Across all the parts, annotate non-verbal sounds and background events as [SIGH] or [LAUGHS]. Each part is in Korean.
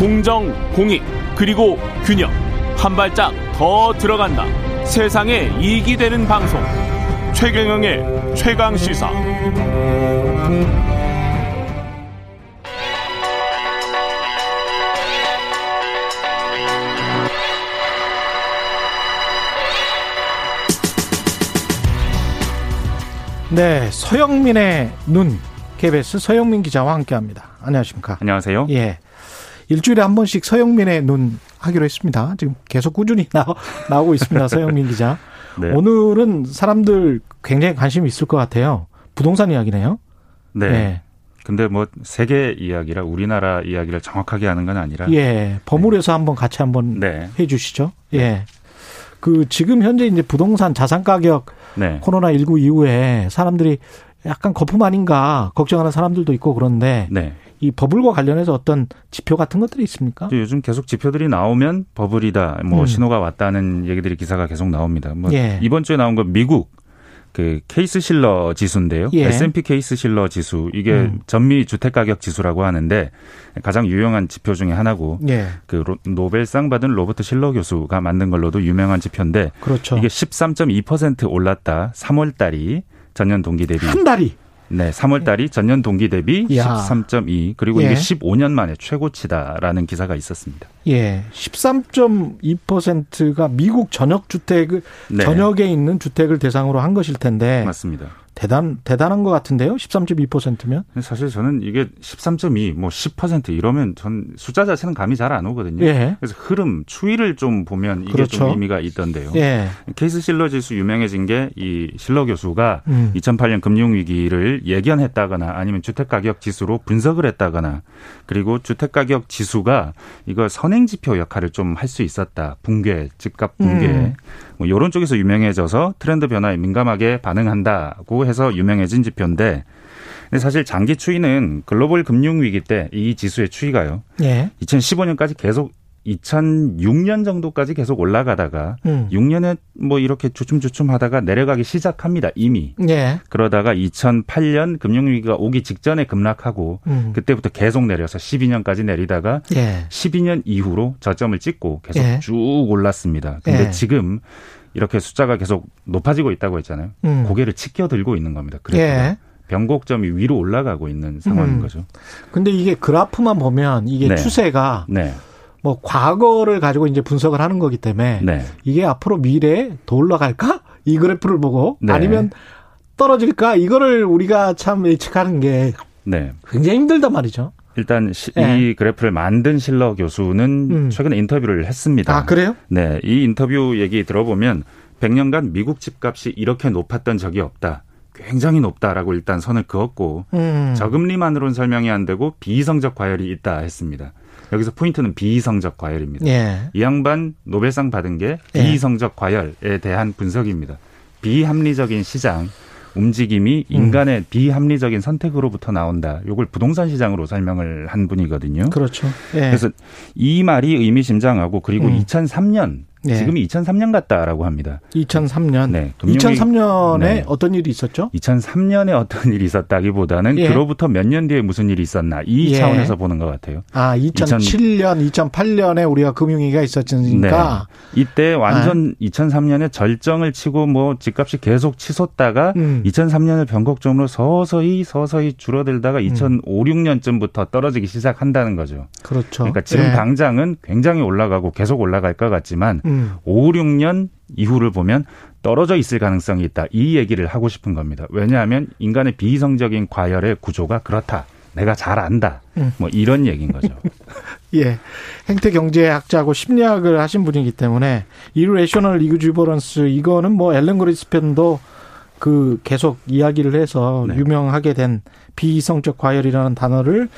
공정, 공익, 그리고 균형. 한 발짝 더 들어간다. 세상에 이익이 되는 방송. 최경영의 최강 시사. 네, 서영민의 눈 KBS 서영민 기자와 함께합니다. 안녕하십니까? 안녕하세요. 예, 일주일에 한 번씩 서영민의 눈 하기로 했습니다. 지금 계속 꾸준히 [LAUGHS] 나, 나오고 있습니다. 서영민 기자. [LAUGHS] 네. 오늘은 사람들 굉장히 관심이 있을 것 같아요. 부동산 이야기네요. 네. 예. 근데 뭐 세계 이야기라 우리나라 이야기를 정확하게 하는 건 아니라 예. 버무려서 한번 같이 한번 네. 해 주시죠. 예. 그 지금 현재 이제 부동산 자산 가격 네. 코로나 19 이후에 사람들이 약간 거품 아닌가 걱정하는 사람들도 있고 그런데 네. 이 버블과 관련해서 어떤 지표 같은 것들이 있습니까? 또 요즘 계속 지표들이 나오면 버블이다, 뭐 음. 신호가 왔다는 얘기들이 기사가 계속 나옵니다. 뭐 예. 이번 주에 나온 건 미국 그 케이스 실러 지수인데요. 예. S&P 케이스 실러 지수 이게 음. 전미 주택 가격 지수라고 하는데 가장 유용한 지표 중에 하나고 예. 그 로- 노벨상 받은 로버트 실러 교수가 만든 걸로도 유명한 지표인데 그렇죠. 이게 13.2% 올랐다. 3월 달이 전년 동기 대비 한 달이 네, 3월 달이 전년 동기 대비 이야. 13.2 그리고 예. 이게 15년 만에 최고치다라는 기사가 있었습니다. 예. 13.2%가 미국 전역 주택을 네. 전역에 있는 주택을 대상으로 한 것일 텐데 맞습니다. 대단 대단한 것 같은데요. 13.2%면 근데 사실 저는 이게 13.2, 뭐 10% 이러면 전 숫자 자체는 감이 잘 안 오거든요. 예. 그래서 흐름, 추이를 좀 보면 이게 그렇죠. 좀 의미가 있던데요. 예. 케이스 실러 지수 유명해진 게 이 실러 교수가 음. 2008년 금융 위기를 예견했다거나 아니면 주택 가격 지수로 분석을 했다거나 그리고 주택 가격 지수가 이거 선행 지표 역할을 좀 할 수 있었다. 붕괴, 집값 붕괴. 음. 뭐 이런 쪽에서 유명해져서 트렌드 변화에 민감하게 반응한다고 해서 유명해진 지표인데 근데 사실 장기 추이는 글로벌 금융 위기 때 이 지수의 추이가요. 예. 2015년까지 계속 2006년 정도까지 계속 올라가다가 음. 6년에 뭐 이렇게 주춤주춤 하다가 내려가기 시작합니다. 이미. 예. 그러다가 2008년 금융위기가 오기 직전에 급락하고 음. 그때부터 계속 내려서 12년까지 내리다가 예. 12년 이후로 저점을 찍고 계속 예. 쭉 올랐습니다. 근데 예. 지금 이렇게 숫자가 계속 높아지고 있다고 했잖아요. 음. 고개를 치켜 들고 있는 겁니다. 그래서 예. 변곡점이 위로 올라가고 있는 상황인 음. 거죠. 근데 이게 그래프만 보면 이게 네. 추세가 네. 뭐 과거를 가지고 이제 분석을 하는 거기 때문에 네. 이게 앞으로 미래에 더 올라갈까? 이 그래프를 보고 네. 아니면 떨어질까? 이거를 우리가 참 예측하는 게 네. 굉장히 힘들단 말이죠. 일단 시- 예. 이 그래프를 만든 실러 교수는 음. 최근에 인터뷰를 했습니다. 아, 그래요? 네, 이 인터뷰 얘기 들어보면 100년간 미국 집값이 이렇게 높았던 적이 없다. 굉장히 높다라고 일단 선을 그었고 음. 저금리만으로는 설명이 안 되고 비이성적 과열이 있다 했습니다. 여기서 포인트는 비이성적 과열입니다. 예. 이 양반 노벨상 받은 게 예. 비이성적 과열에 대한 분석입니다. 비합리적인 시장 움직임이 음. 인간의 비합리적인 선택으로부터 나온다. 요걸 부동산 시장으로 설명을 한 분이거든요. 그렇죠. 예. 그래서 이 말이 의미심장하고 그리고 음. 2003년 예. 지금이 2003년 같다라고 합니다. 2003년. 네, 금융위- 2003년에 네. 어떤 일이 있었죠? 2003년에 [LAUGHS] 어떤 일이 있었다기보다는 예. 그로부터 몇 년 뒤에 무슨 일이 있었나 이 예. 차원에서 보는 것 같아요. 아, 2007년, 2008년에 우리가 금융위기가 있었으니까. 이때 완전 2003년에 절정을 치고 뭐 집값이 계속 치솟다가 음. 2003년을 변곡점으로 서서히 서서히 줄어들다가 2005, 6년쯤부터 떨어지기 시작한다는 거죠. 그렇죠. 그러니까 지금 예. 당장은 굉장히 올라가고 계속 올라갈 것 같지만 음. 5, 6년 이후를 보면 떨어져 있을 가능성이 있다. 이 얘기를 하고 싶은 겁니다. 왜냐하면 인간의 비이성적인 과열의 구조가 그렇다. 내가 잘 안다. 음. 뭐 이런 얘기인 거죠. [LAUGHS] 예. 행태 경제학자고 심리학을 하신 분이기 때문에 이레셔널 이그주버런스 이거는 뭐 앨런 그리스펜도 그 계속 이야기를 해서 네. 유명하게 된 비이성적 과열이라는 단어를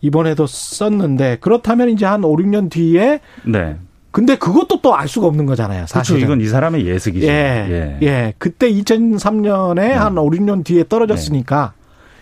이번에도 썼는데 그렇다면 이제 한 5, 6년 뒤에 네. 근데 그것도 또 알 수가 없는 거잖아요. 그렇죠. 사실은. 이건 이 사람의 예측이죠. 예. 예. 그때 2003년에 한 5, 6년 뒤에 떨어졌으니까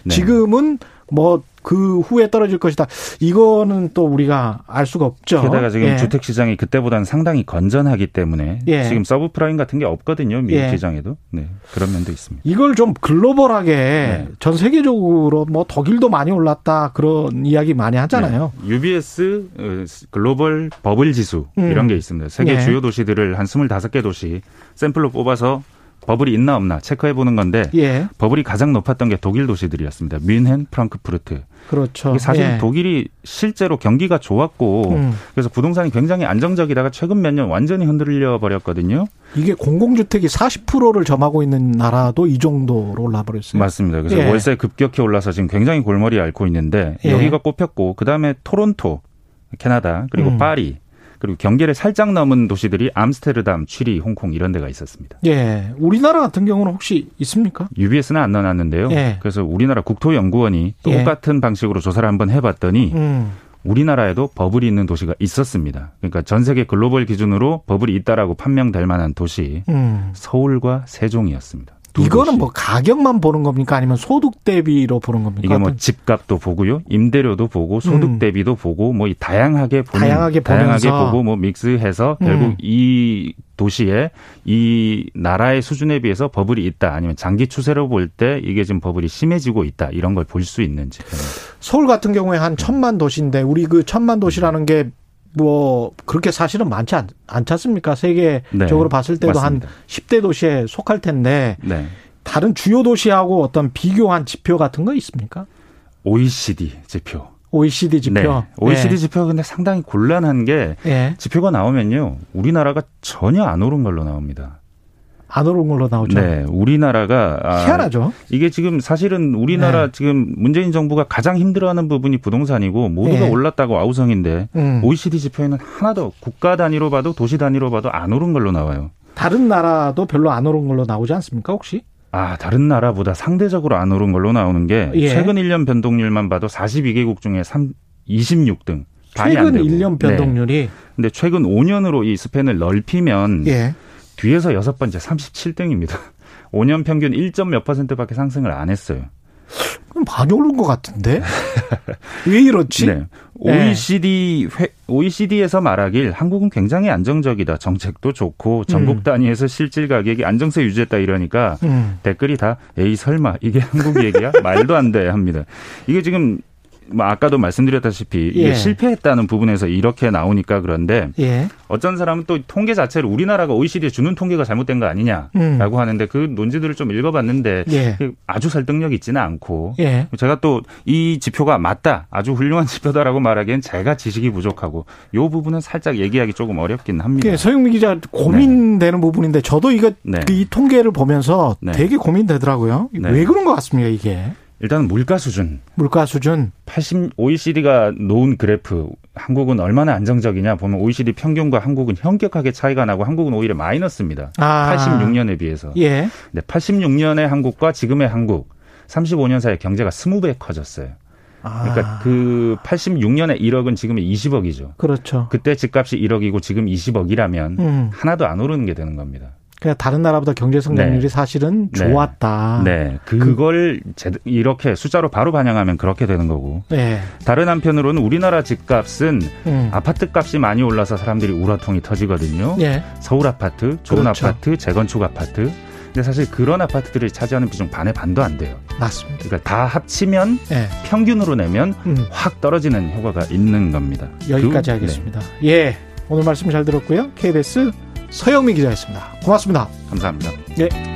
네. 지금은 뭐 그 후에 떨어질 것이다. 이거는 또 우리가 알 수가 없죠. 게다가 지금 예. 주택 시장이 그때보다는 상당히 건전하기 때문에 예. 지금 서브프라임 같은 게 없거든요. 미국 예. 시장에도. 네. 그런 면도 있습니다. 이걸 좀 글로벌하게 네. 전 세계적으로 뭐 독일도 많이 올랐다 그런 이야기 많이 하잖아요. 네. UBS 어, 글로벌 버블 지수 음. 이런 게 있습니다. 세계 네. 주요 도시들을 한 25개 도시 샘플로 뽑아서 버블이 있나 없나 체크해 보는 건데 예, 버블이 가장 높았던 게 독일 도시들이었습니다. 뮌헨, 프랑크푸르트. 그렇죠. 사실 예. 독일이 실제로 경기가 좋았고 음. 그래서 부동산이 굉장히 안정적이다가 최근 몇 년 완전히 흔들려 버렸거든요. 이게 공공주택이 40%를 점하고 있는 나라도 이 정도로 올라버렸어요. 맞습니다. 그래서 예. 월세 급격히 올라서 지금 굉장히 골머리 앓고 있는데 예. 여기가 꼽혔고 그다음에 토론토, 캐나다 그리고 음. 파리 그리고 경계를 살짝 넘은 도시들이 암스테르담, 취리, 홍콩 이런 데가 있었습니다. 예, 우리나라 같은 경우는 혹시 있습니까? UBS는 안 넣어놨는데요. 예. 그래서 우리나라 국토연구원이 예. 똑같은 방식으로 조사를 한번 해봤더니 음, 우리나라에도 버블이 있는 도시가 있었습니다. 그러니까 전 세계 글로벌 기준으로 버블이 있다라고 판명될 만한 도시 음. 서울과 세종이었습니다. 두 이거는. 뭐 가격만 보는 겁니까? 아니면 소득 대비로 보는 겁니까? 이게 뭐 집값도 보고요, 임대료도 보고 소득 음. 대비도 보고 뭐 이 다양하게 보는 다양하게 다양하게. 보고 뭐 믹스해서 음. 결국 이 도시에 이 나라의 수준에 비해서 버블이 있다 아니면 장기 추세로 볼 때 이게 지금 버블이 심해지고 있다 이런 걸 볼 수 있는 지표입니다. 서울 같은 경우에 한 천만 도시인데 우리 그 천만 도시라는 게 뭐 그렇게 사실은 많지 않, 않지 않습니까? 세계적으로 네, 봤을 때도 맞습니다. 한 10대 도시에 속할 텐데 네. 다른 주요 도시하고 어떤 비교한 지표 같은 거 있습니까? OECD 지표. OECD 지표. 네. OECD 예. 지표가 근데 상당히 곤란한 게 예. 지표가 나오면요. 우리나라가 전혀 안 오른 걸로 나옵니다. 안 오른 걸로 나오죠. 네. 우리나라가 아, 희한하죠. 이게 지금 사실은 우리나라 네. 지금 문재인 정부가 가장 힘들어하는 부분이 부동산이고 모두가 네. 올랐다고 아우성인데 음. OECD 지표에는 하나도 국가 단위로 봐도 도시 단위로 봐도 안 오른 걸로 나와요. 다른 나라도 별로 안 오른 걸로 나오지 않습니까? 혹시? 아, 다른 나라보다 상대적으로 안 오른 걸로 나오는 게 예. 최근 1년 변동률만 봐도 42개국 중에 3, 26등. 반이 안 최근 되고. 1년 네. 변동률이 근데 최근 5년으로 이 스팬을 넓히면 예. 뒤에서 여섯 번째 37등입니다. 5년 평균 1. 몇 퍼센트밖에 상승을 안 했어요. 그럼 많이 오른 것 같은데? 왜 이렇지? 네. OECD 회, OECD에서 말하길 한국은 굉장히 안정적이다. 정책도 좋고 전국 음. 단위에서 실질 가격이 안정세 유지했다 이러니까 음. 댓글이 다 에이 설마 이게 한국 얘기야? [LAUGHS] 말도 안 돼 합니다. 이게 지금 뭐 아까도 말씀드렸다시피 이게 예. 실패했다는 부분에서 이렇게 나오니까 그런데 예. 어떤 사람은 또 통계 자체를 우리나라가 OECD에 주는 통계가 잘못된 거 아니냐라고 음. 하는데 그 논지들을 좀 읽어봤는데 예. 아주 설득력 있지는 않고 예. 제가 또 이 지표가 맞다 아주 훌륭한 지표다라고 말하기엔 제가 지식이 부족하고 요 부분은 살짝 얘기하기 조금 어렵긴 합니다. 예, 서영민 기자 고민되는 부분인데 저도 이거 네. 그이 통계를 보면서 네. 되게 고민되더라고요. 네. 왜 그런 것 같습니까 이게 일단 물가 수준 물가 수준 80 OECD가 놓은 그래프 한국은 얼마나 안정적이냐 보면 OECD 평균과 한국은 현격하게 차이가 나고 한국은 오히려 마이너스입니다. 아. 86년에 비해서. 예. 근데 86년의 한국과 지금의 한국 35년 사이 경제가 20배 커졌어요. 그러니까 아, 그 86년에 1억은 지금의 20억이죠. 그렇죠. 그때 집값이 1억이고 지금 20억이라면 음. 하나도 안 오르는 게 되는 겁니다. 그냥 다른 나라보다 경제 성장률이 네. 사실은 네. 좋았다. 네. 그걸 제- 이렇게 숫자로 바로 반영하면 그렇게 되는 거고. 네. 다른 한편으로는 우리나라 집값은 음. 아파트 값이 많이 올라서 사람들이 우라통이 터지거든요. 예. 서울 아파트, 좋은 그렇죠. 아파트, 재건축 아파트. 근데 사실 그런 아파트들이 차지하는 비중 반의 반도 안 돼요. 맞습니다. 그러니까 다 합치면 예. 평균으로 내면 음. 확 떨어지는 효과가 있는 겁니다. 여기까지 그- 하겠습니다. 예. 오늘 말씀 잘 들었고요. KBS 서영민 기자였습니다. 고맙습니다. 네, 감사합니다. 예.